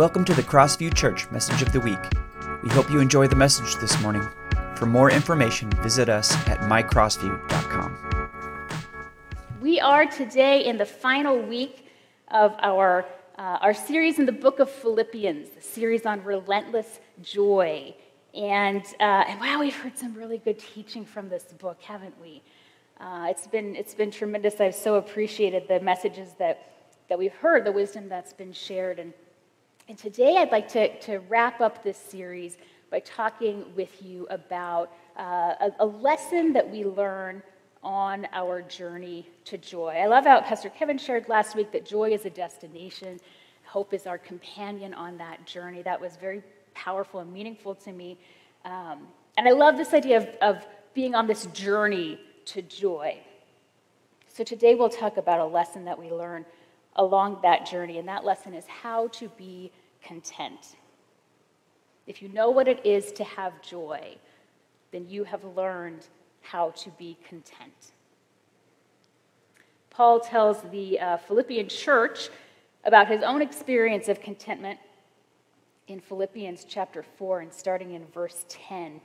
Welcome to the Crossview Church Message of the Week. We hope you enjoy the message this morning. For more information, visit us at mycrossview.com. We are today in the final week of our, uh, our series in the book of Philippians, the series on relentless joy. And, uh, and wow, we've heard some really good teaching from this book, haven't we? Uh, it's, been, it's been tremendous. I've so appreciated the messages that, that we've heard, the wisdom that's been shared. And and today I'd like to, to wrap up this series by talking with you about uh, a, a, lesson that we learn on our journey to joy. I love how Pastor Kevin shared last week that joy is a destination, hope is our companion on that journey. That was very powerful and meaningful to me. Um, and I love this idea of, of being on this journey to joy. So today we'll talk about a lesson that we learn along that journey, and that lesson is how to be content. If you know what it is to have joy, then you have learned how to be content. Paul tells the uh, Philippian church about his own experience of contentment in Philippians chapter 4 and starting in verse 10.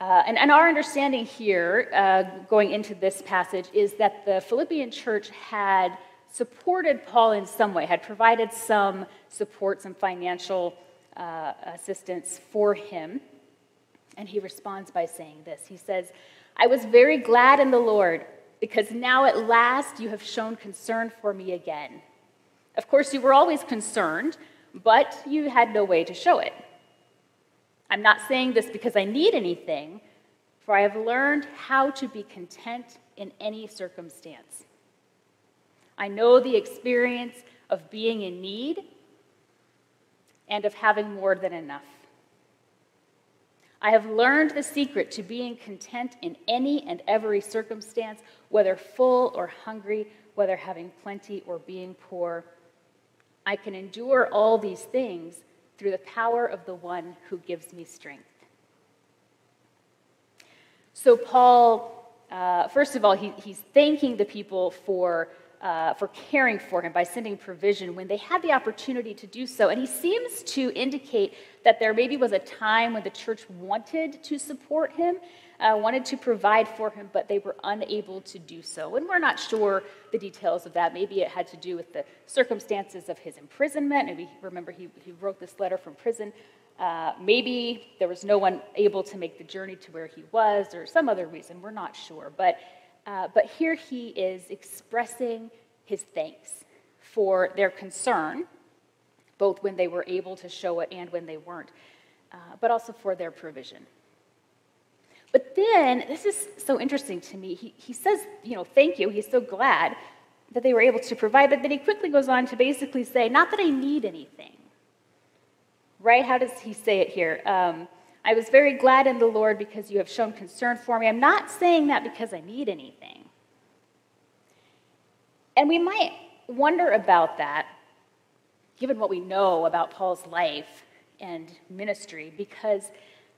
Uh, and, and, our understanding here, uh, going into this passage, is that the Philippian church had supported Paul in some way, had provided some support, some financial uh, assistance for him. And he responds by saying this He says, I was very glad in the Lord because now at last you have shown concern for me again. Of course, you were always concerned, but you had no way to show it. I'm not saying this because I need anything, for I have learned how to be content in any circumstance. I know the experience of being in need and of having more than enough. I have learned the secret to being content in any and every circumstance, whether full or hungry, whether having plenty or being poor. I can endure all these things through the power of the one who gives me strength. So, Paul, uh, first of all, he, he's thanking the people for uh, for caring for him by sending provision when they had the opportunity to do so. And he seems to indicate that there maybe was a time when the church wanted to support him, uh, wanted to provide for him, but they were unable to do so. And we're not sure the details of that. Maybe it had to do with the circumstances of his imprisonment. Maybe remember he, he wrote this letter from prison. Uh, maybe there was no one able to make the journey to where he was, or some other reason. We're not sure. But uh, but here he is expressing his thanks for their concern, both when they were able to show it and when they weren't, uh, but also for their provision. But then, this is so interesting to me. He, he says, you know, thank you. He's so glad that they were able to provide, but then he quickly goes on to basically say, not that I need anything. Right? How does he say it here? Um, I was very glad in the Lord because you have shown concern for me. I'm not saying that because I need anything. And we might wonder about that, given what we know about Paul's life and ministry, because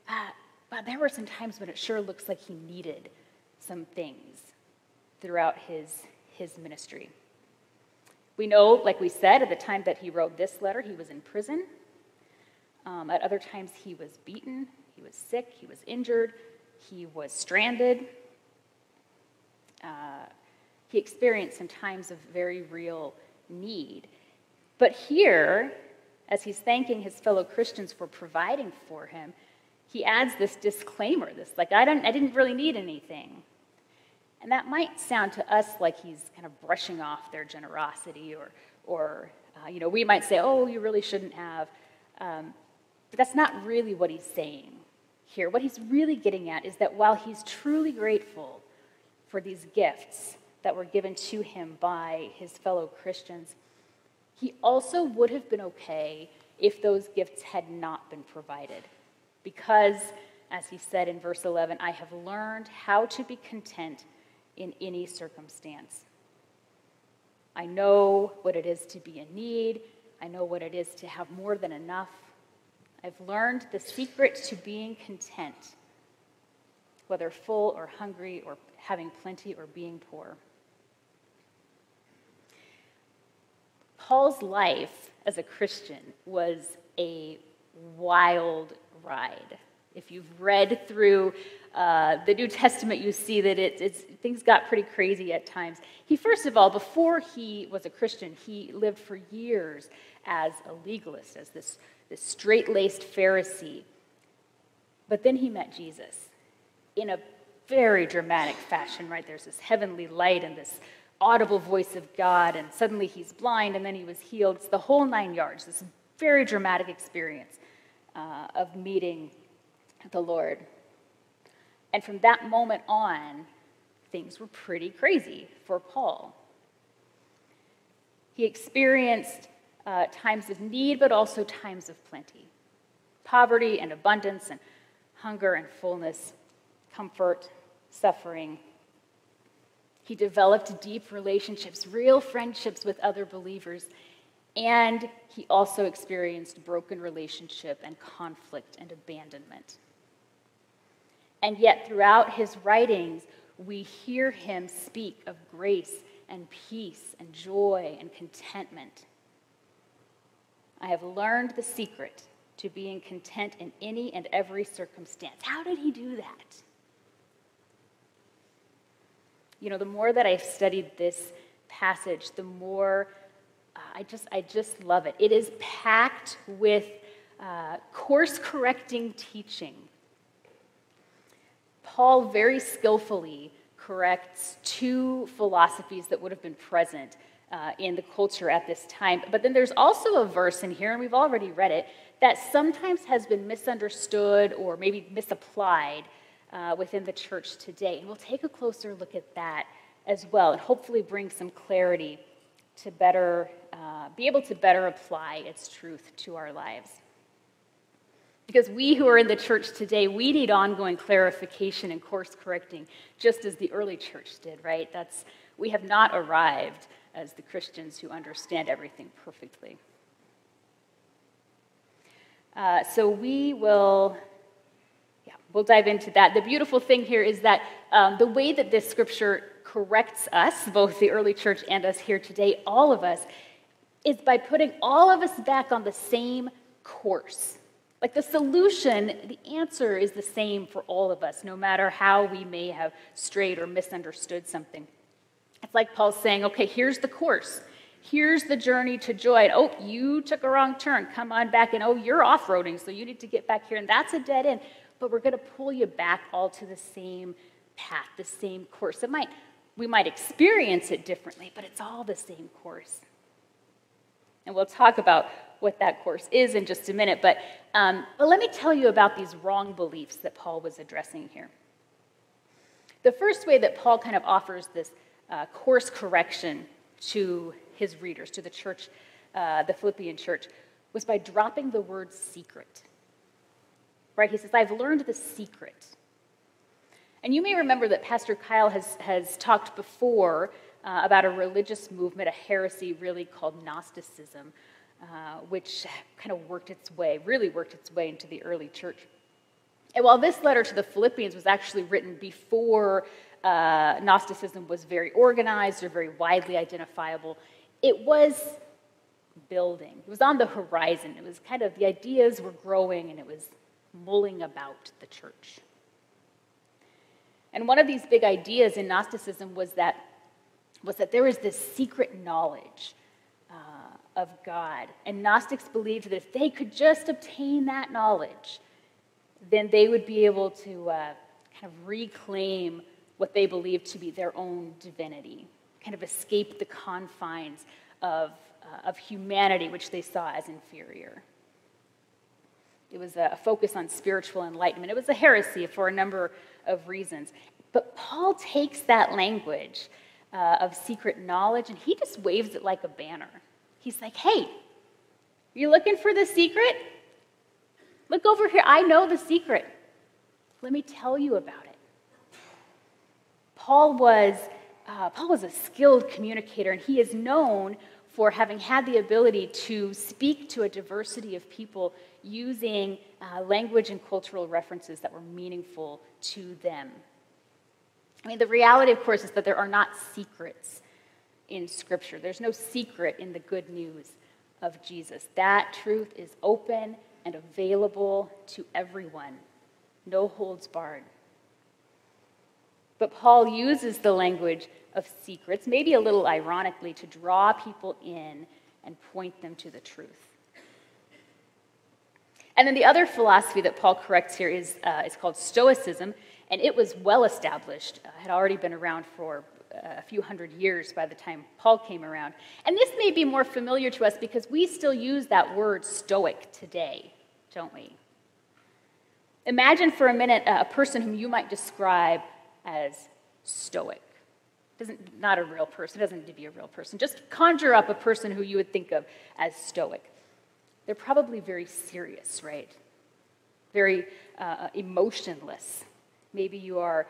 uh, there were some times when it sure looks like he needed some things throughout his, his ministry. We know, like we said, at the time that he wrote this letter, he was in prison. Um, at other times, he was beaten, he was sick, he was injured, he was stranded. Uh, he experienced some times of very real need. But here, as he's thanking his fellow Christians for providing for him, he adds this disclaimer this, like, I, don't, I didn't really need anything. And that might sound to us like he's kind of brushing off their generosity, or, or uh, you know, we might say, oh, you really shouldn't have. Um, but that's not really what he's saying here. What he's really getting at is that while he's truly grateful for these gifts that were given to him by his fellow Christians, he also would have been okay if those gifts had not been provided. Because, as he said in verse 11, I have learned how to be content in any circumstance. I know what it is to be in need. I know what it is to have more than enough. I've learned the secret to being content, whether full or hungry, or having plenty or being poor. Paul's life as a Christian was a wild ride. If you've read through uh, the New Testament, you see that it, things got pretty crazy at times. He, first of all, before he was a Christian, he lived for years as a legalist, as this, this straight laced Pharisee. But then he met Jesus in a very dramatic fashion, right? There's this heavenly light and this audible voice of God, and suddenly he's blind, and then he was healed. It's the whole nine yards, this very dramatic experience uh, of meeting the Lord. And from that moment on, things were pretty crazy for Paul. He experienced uh, times of need, but also times of plenty poverty and abundance, and hunger and fullness, comfort, suffering. He developed deep relationships, real friendships with other believers, and he also experienced broken relationship and conflict and abandonment. And yet, throughout his writings, we hear him speak of grace and peace and joy and contentment. I have learned the secret to being content in any and every circumstance. How did he do that? You know, the more that I've studied this passage, the more uh, I just I just love it. It is packed with uh, course correcting teaching Paul very skillfully corrects two philosophies that would have been present uh, in the culture at this time. But then there's also a verse in here, and we've already read it, that sometimes has been misunderstood or maybe misapplied uh, within the church today. And we'll take a closer look at that as well, and hopefully bring some clarity to better uh, be able to better apply its truth to our lives. Because we who are in the church today, we need ongoing clarification and course correcting, just as the early church did, right? That's, we have not arrived as the Christians who understand everything perfectly. Uh, so we will, we'll dive into that. The beautiful thing here is that um, the way that this scripture corrects us, both the early church and us here today, all of us, is by putting all of us back on the same course. Like the solution, the answer is the same for all of us, no matter how we may have strayed or misunderstood something. It's like Paul's saying, okay, here's the course. Here's the journey to joy. And, oh, you took a wrong turn. Come on back. And oh, you're off roading, so you need to get back here. And that's a dead end. But we're going to pull you back all to the same path, the same course. It might, we might experience it differently, but it's all the same course. And we'll talk about what that course is in just a minute. But, um, but let me tell you about these wrong beliefs that Paul was addressing here. The first way that Paul kind of offers this uh, course correction to his readers, to the church, uh, the Philippian church, was by dropping the word secret. Right? He says, I've learned the secret. And you may remember that Pastor Kyle has, has talked before uh, about a religious movement, a heresy really called Gnosticism, uh, which kind of worked its way, really worked its way into the early church. And while this letter to the Philippians was actually written before uh, Gnosticism was very organized or very widely identifiable, it was building. It was on the horizon. It was kind of, the ideas were growing and it was mulling about the church. And one of these big ideas in Gnosticism was that, was that there was this secret knowledge of God. And Gnostics believed that if they could just obtain that knowledge, then they would be able to uh, kind of reclaim what they believed to be their own divinity, kind of escape the confines of, uh, of humanity, which they saw as inferior. It was a focus on spiritual enlightenment. It was a heresy for a number of reasons. But Paul takes that language uh, of secret knowledge and he just waves it like a banner. He's like, hey, you looking for the secret? Look over here. I know the secret. Let me tell you about it. Paul was, uh, Paul was a skilled communicator, and he is known for having had the ability to speak to a diversity of people using uh, language and cultural references that were meaningful to them. I mean, the reality, of course, is that there are not secrets in Scripture. There's no secret in the good news of Jesus. That truth is open and available to everyone, no holds barred. But Paul uses the language of secrets, maybe a little ironically, to draw people in and point them to the truth. And then the other philosophy that Paul corrects here is, uh, is called Stoicism, and it was well established, uh, had already been around for uh, a few hundred years by the time Paul came around. And this may be more familiar to us because we still use that word stoic today, don't we? Imagine for a minute uh, a person whom you might describe as stoic. Doesn't, not a real person, doesn't need to be a real person. Just conjure up a person who you would think of as stoic. They're probably very serious, right? Very uh, emotionless. Maybe you are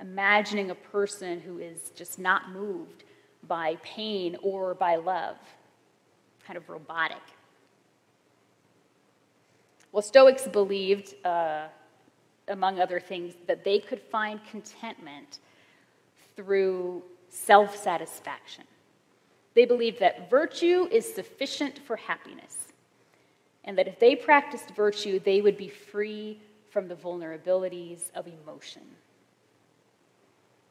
imagining a person who is just not moved by pain or by love, kind of robotic. Well, Stoics believed uh, among other things, that they could find contentment through self satisfaction. They believed that virtue is sufficient for happiness, and that if they practiced virtue, they would be free from the vulnerabilities of emotion.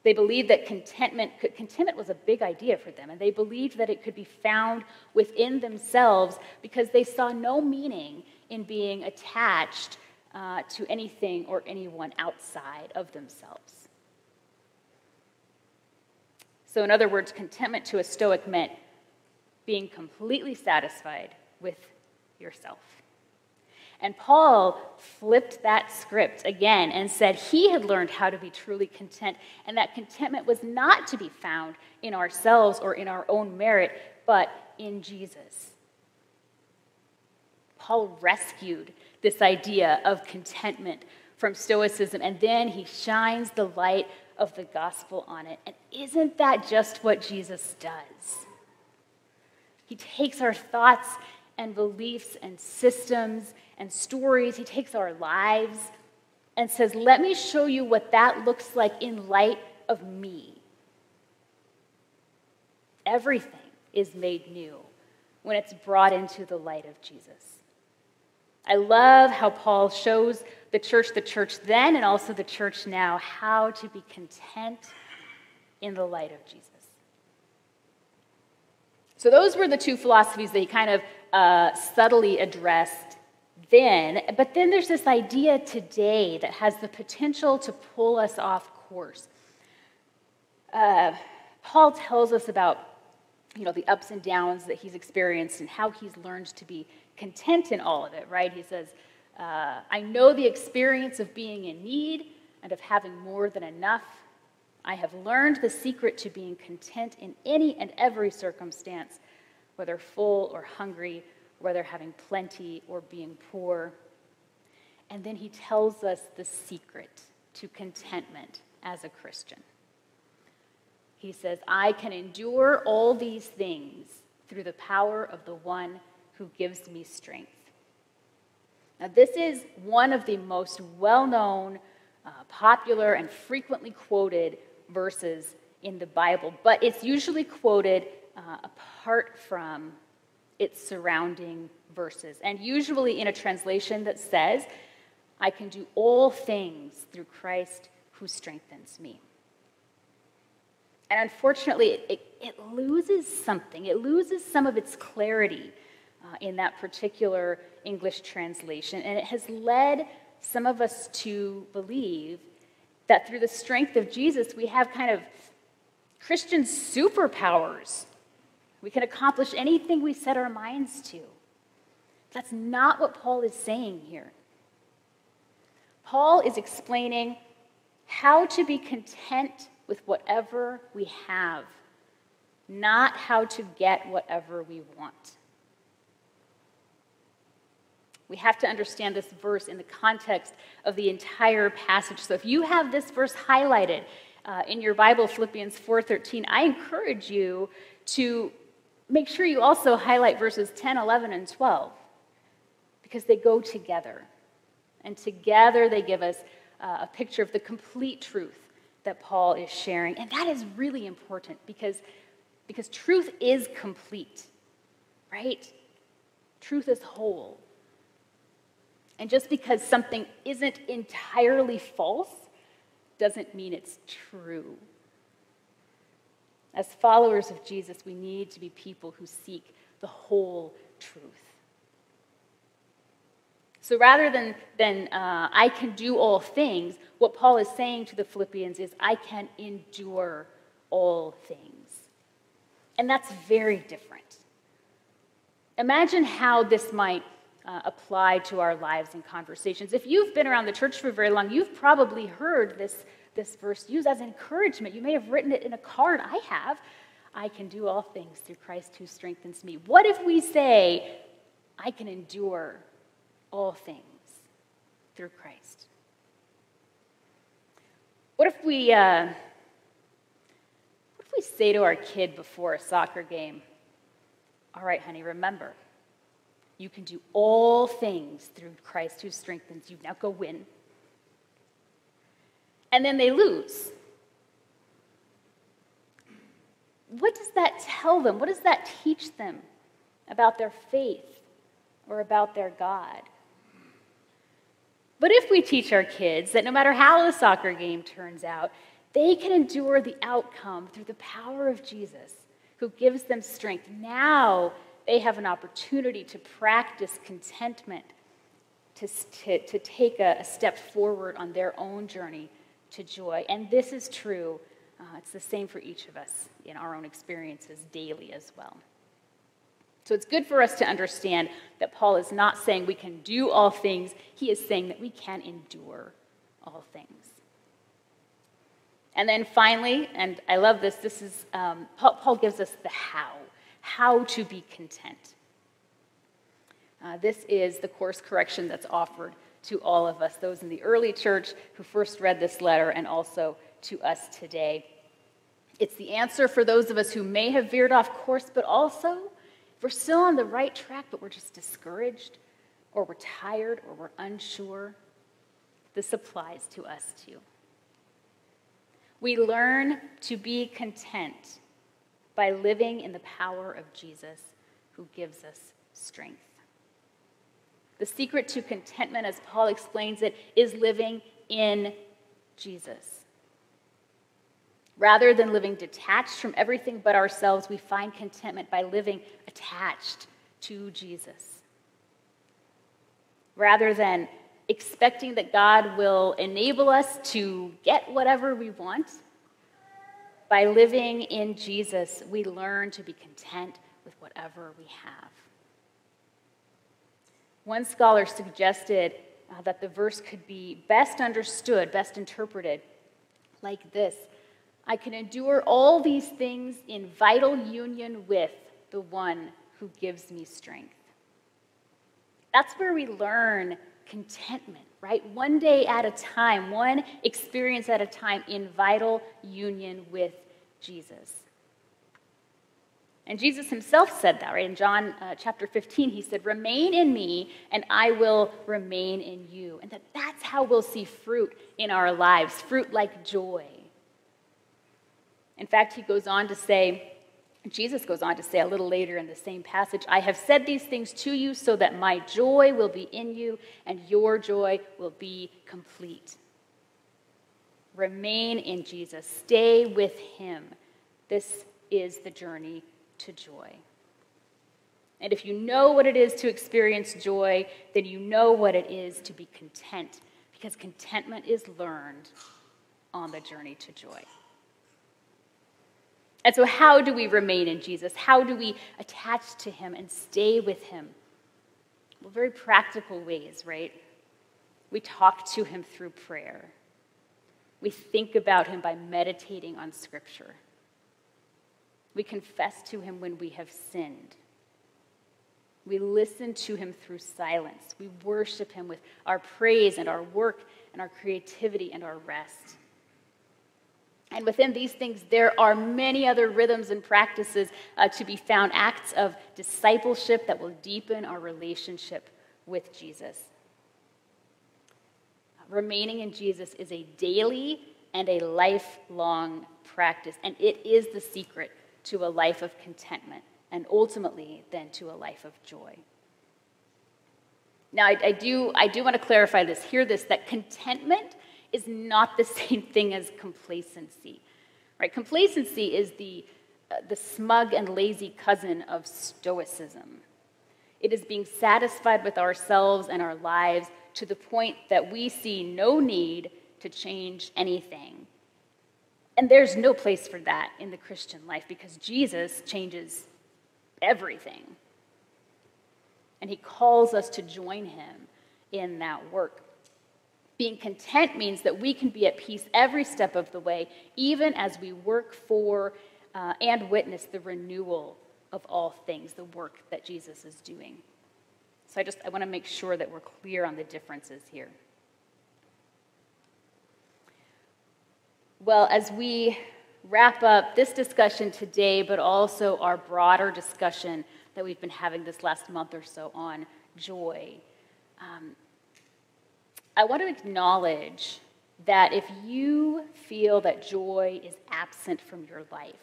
They believed that contentment, contentment was a big idea for them, and they believed that it could be found within themselves because they saw no meaning in being attached uh, to anything or anyone outside of themselves. So, in other words, contentment to a Stoic meant being completely satisfied with yourself. And Paul flipped that script again and said he had learned how to be truly content, and that contentment was not to be found in ourselves or in our own merit, but in Jesus. Paul rescued this idea of contentment from Stoicism, and then he shines the light of the gospel on it. And isn't that just what Jesus does? He takes our thoughts and beliefs and systems and stories, he takes our lives and says, Let me show you what that looks like in light of me. Everything is made new when it's brought into the light of Jesus. I love how Paul shows the church, the church then, and also the church now, how to be content in the light of Jesus. So, those were the two philosophies that he kind of uh, subtly addressed then. But then there's this idea today that has the potential to pull us off course. Uh, Paul tells us about you know, the ups and downs that he's experienced and how he's learned to be content in all of it, right? He says, uh, I know the experience of being in need and of having more than enough. I have learned the secret to being content in any and every circumstance, whether full or hungry, whether having plenty or being poor. And then he tells us the secret to contentment as a Christian. He says, I can endure all these things through the power of the one who gives me strength. Now, this is one of the most well known, uh, popular, and frequently quoted verses in the Bible, but it's usually quoted uh, apart from its surrounding verses, and usually in a translation that says, I can do all things through Christ who strengthens me. And unfortunately, it, it, it loses something, it loses some of its clarity uh, in that particular English translation. And it has led some of us to believe that through the strength of Jesus, we have kind of Christian superpowers. We can accomplish anything we set our minds to. That's not what Paul is saying here. Paul is explaining how to be content with whatever we have, not how to get whatever we want. We have to understand this verse in the context of the entire passage. So if you have this verse highlighted uh, in your Bible, Philippians 4:13, I encourage you to make sure you also highlight verses 10, 11, and 12 because they go together. And together they give us uh, a picture of the complete truth that Paul is sharing. And that is really important because, because truth is complete, right? Truth is whole. And just because something isn't entirely false doesn't mean it's true. As followers of Jesus, we need to be people who seek the whole truth. So rather than, than uh, I can do all things, what Paul is saying to the Philippians is, I can endure all things. And that's very different. Imagine how this might uh, apply to our lives and conversations. If you've been around the church for very long, you've probably heard this, this verse used as encouragement. You may have written it in a card. I have. I can do all things through Christ who strengthens me. What if we say, I can endure all things through Christ? What if we, uh, what if we say to our kid before a soccer game, all right, honey, remember, you can do all things through Christ who strengthens you. Now go win. And then they lose. What does that tell them? What does that teach them about their faith or about their God? But if we teach our kids that no matter how the soccer game turns out, they can endure the outcome through the power of Jesus who gives them strength. Now they have an opportunity to practice contentment, to, to, to take a, a step forward on their own journey to joy. And this is true. Uh, it's the same for each of us in our own experiences daily as well. So it's good for us to understand that Paul is not saying we can do all things, he is saying that we can endure all things. And then finally, and I love this, this is, um, Paul, Paul, gives us the how, how to be content. Uh, this is the course correction that's offered to all of us, those in the early church who first read this letter, and also to us today. It's the answer for those of us who may have veered off course, but also if we're still on the right track, but we're just discouraged, or we're tired, or we're unsure. This applies to us too. We learn to be content by living in the power of Jesus who gives us strength. The secret to contentment, as Paul explains it, is living in Jesus. Rather than living detached from everything but ourselves, we find contentment by living attached to Jesus. Rather than expecting that God will enable us to get whatever we want. By living in Jesus, we learn to be content with whatever we have. One scholar suggested uh, that the verse could be best understood, best interpreted like this I can endure all these things in vital union with the one who gives me strength. That's where we learn contentment, right? One day at a time, one experience at a time in vital union with Jesus. And Jesus himself said that, right? In John uh, chapter 15, he said, Remain in me, and I will remain in you. And that that's how we'll see fruit in our lives, fruit like joy. In fact, he goes on to say, Jesus goes on to say a little later in the same passage, I have said these things to you so that my joy will be in you and your joy will be complete. Remain in Jesus, stay with him. This is the journey to joy. And if you know what it is to experience joy, then you know what it is to be content, because contentment is learned on the journey to joy. And so, how do we remain in Jesus? How do we attach to him and stay with him? Well, very practical ways, right? We talk to him through prayer. We think about him by meditating on Scripture. We confess to him when we have sinned. We listen to him through silence. We worship him with our praise and our work and our creativity and our rest. And within these things, there are many other rhythms and practices uh, to be found, acts of discipleship that will deepen our relationship with Jesus. Remaining in Jesus is a daily and a lifelong practice, and it is the secret to a life of contentment and ultimately then to a life of joy. Now, I, I, do, I do want to clarify this, hear this, that contentment is not the same thing as complacency. Right? Complacency is the, uh, the smug and lazy cousin of stoicism. It is being satisfied with ourselves and our lives to the point that we see no need to change anything. And there's no place for that in the Christian life because Jesus changes everything. And he calls us to join him in that work. Being content means that we can be at peace every step of the way, even as we work for uh, and witness the renewal of all things, the work that Jesus is doing. So I just I want to make sure that we're clear on the differences here. Well, as we wrap up this discussion today, but also our broader discussion that we've been having this last month or so on joy, um, I want to acknowledge that if you feel that joy is absent from your life,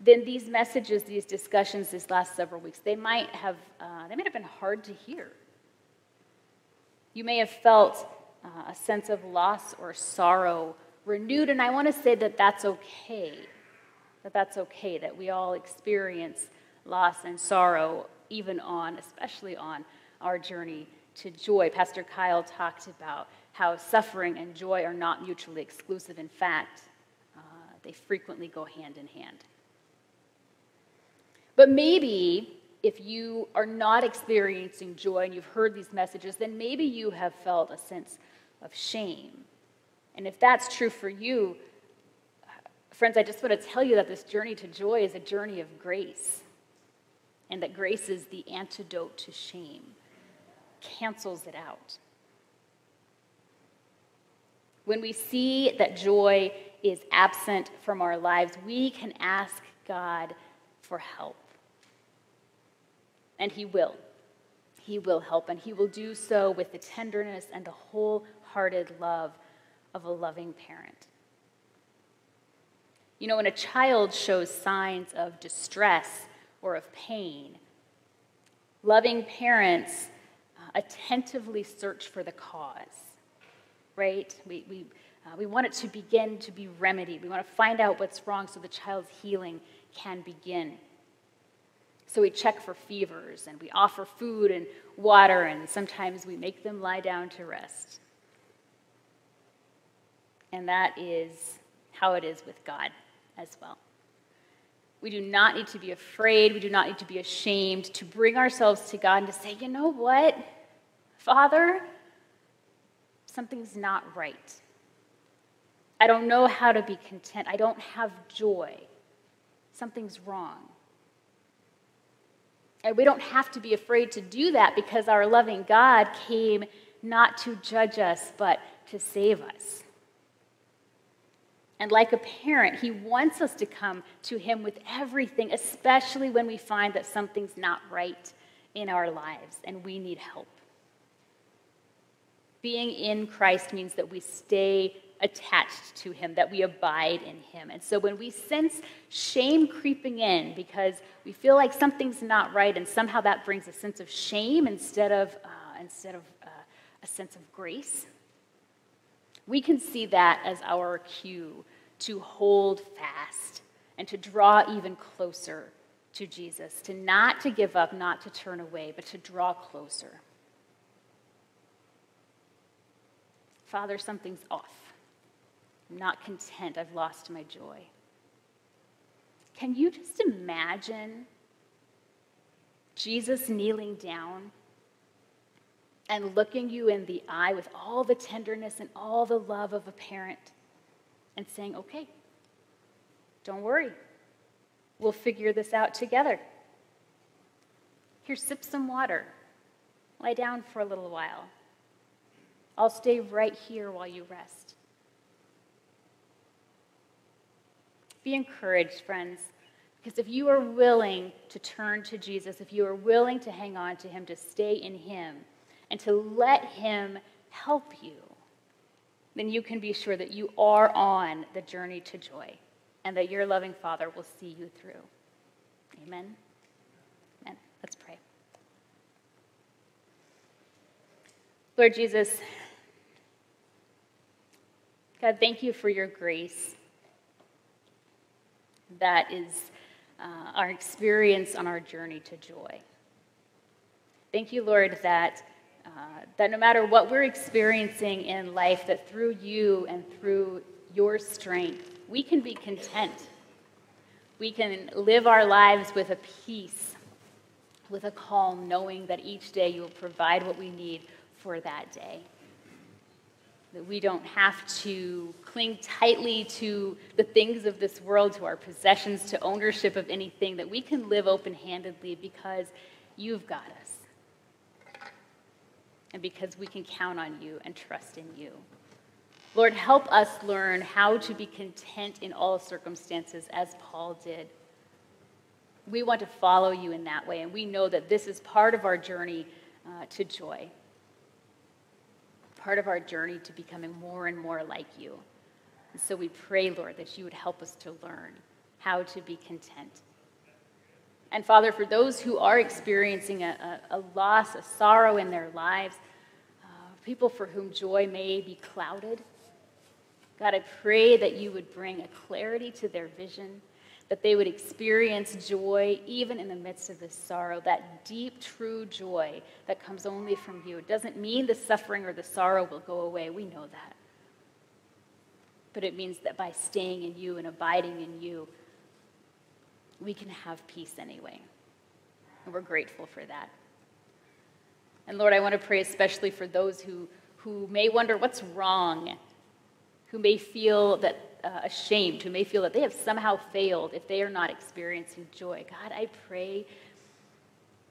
then these messages, these discussions, these last several weeks, they might have, uh, they might have been hard to hear. You may have felt uh, a sense of loss or sorrow renewed, and I want to say that that's okay. That that's okay, that we all experience loss and sorrow, even on, especially on our journey to joy. Pastor Kyle talked about how suffering and joy are not mutually exclusive. In fact, uh, they frequently go hand in hand. But maybe if you are not experiencing joy and you've heard these messages, then maybe you have felt a sense of shame. And if that's true for you, friends, I just want to tell you that this journey to joy is a journey of grace, and that grace is the antidote to shame, cancels it out. When we see that joy is absent from our lives, we can ask God for help. And He will. He will help, and He will do so with the tenderness and the wholehearted love of a loving parent. You know, when a child shows signs of distress or of pain, loving parents attentively search for the cause, right? We, we, uh, we want it to begin to be remedied. We want to find out what's wrong so the child's healing can begin. So we check for fevers and we offer food and water, and sometimes we make them lie down to rest. And that is how it is with God as well. We do not need to be afraid. We do not need to be ashamed to bring ourselves to God and to say, you know what, Father, something's not right. I don't know how to be content. I don't have joy. Something's wrong. And we don't have to be afraid to do that because our loving God came not to judge us, but to save us. And like a parent, he wants us to come to him with everything, especially when we find that something's not right in our lives and we need help. Being in Christ means that we stay attached to him, that we abide in him. And so when we sense shame creeping in because we feel like something's not right, and somehow that brings a sense of shame instead of, uh, instead of uh, a sense of grace, we can see that as our cue to hold fast and to draw even closer to Jesus, to not to give up, not to turn away, but to draw closer. Father, something's off. I'm not content. I've lost my joy. Can you just imagine Jesus kneeling down and looking you in the eye with all the tenderness and all the love of a parent and saying, okay, don't worry, we'll figure this out together. Here, sip some water. Lie down for a little while. I'll stay right here while you rest. Be encouraged, friends, because if you are willing to turn to Jesus, if you are willing to hang on to him, to stay in him, and to let him help you, then you can be sure that you are on the journey to joy and that your loving Father will see you through. Amen. Amen. Let's pray. Lord Jesus, God, thank you for your grace. That is uh, our experience on our journey to joy. Thank you, Lord, that, uh, that no matter what we're experiencing in life, that through you and through your strength, we can be content. We can live our lives with a peace, with a calm, knowing that each day you will provide what we need for that day. That we don't have to cling tightly to the things of this world, to our possessions, to ownership of anything, that we can live open handedly because you've got us. And because we can count on you and trust in you. Lord, help us learn how to be content in all circumstances as Paul did. We want to follow you in that way, and we know that this is part of our journey uh, to joy, part of our journey to becoming more and more like you. And so we pray, Lord, that you would help us to learn how to be content. And Father, for those who are experiencing a, a, a loss, a sorrow in their lives, uh, people for whom joy may be clouded, God, I pray that you would bring a clarity to their vision, that they would experience joy even in the midst of this sorrow, that deep, true joy that comes only from you. It doesn't mean the suffering or the sorrow will go away. We know that. But it means that by staying in you and abiding in you, we can have peace anyway. And we're grateful for that. And Lord, I want to pray especially for those who, who may wonder what's wrong who may feel that uh, ashamed, who may feel that they have somehow failed if they are not experiencing joy. God, I pray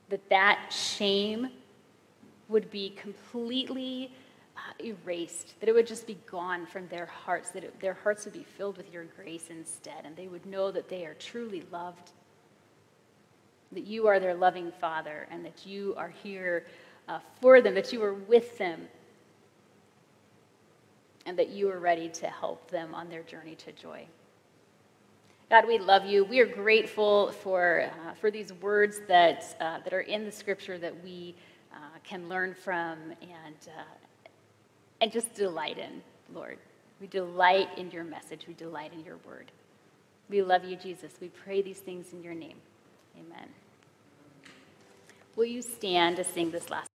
that that shame would be completely uh, erased, that it would just be gone from their hearts, that it, their hearts would be filled with your grace instead, and they would know that they are truly loved, that you are their loving Father, and that you are here uh, for them, that you are with them and that you are ready to help them on their journey to joy. God, we love you. We are grateful for, uh, for these words that, uh, that are in the scripture that we uh, can learn from and, uh, and just delight in, Lord. We delight in your message, we delight in your word. We love you, Jesus. We pray these things in your name. Amen. Will you stand to sing this last?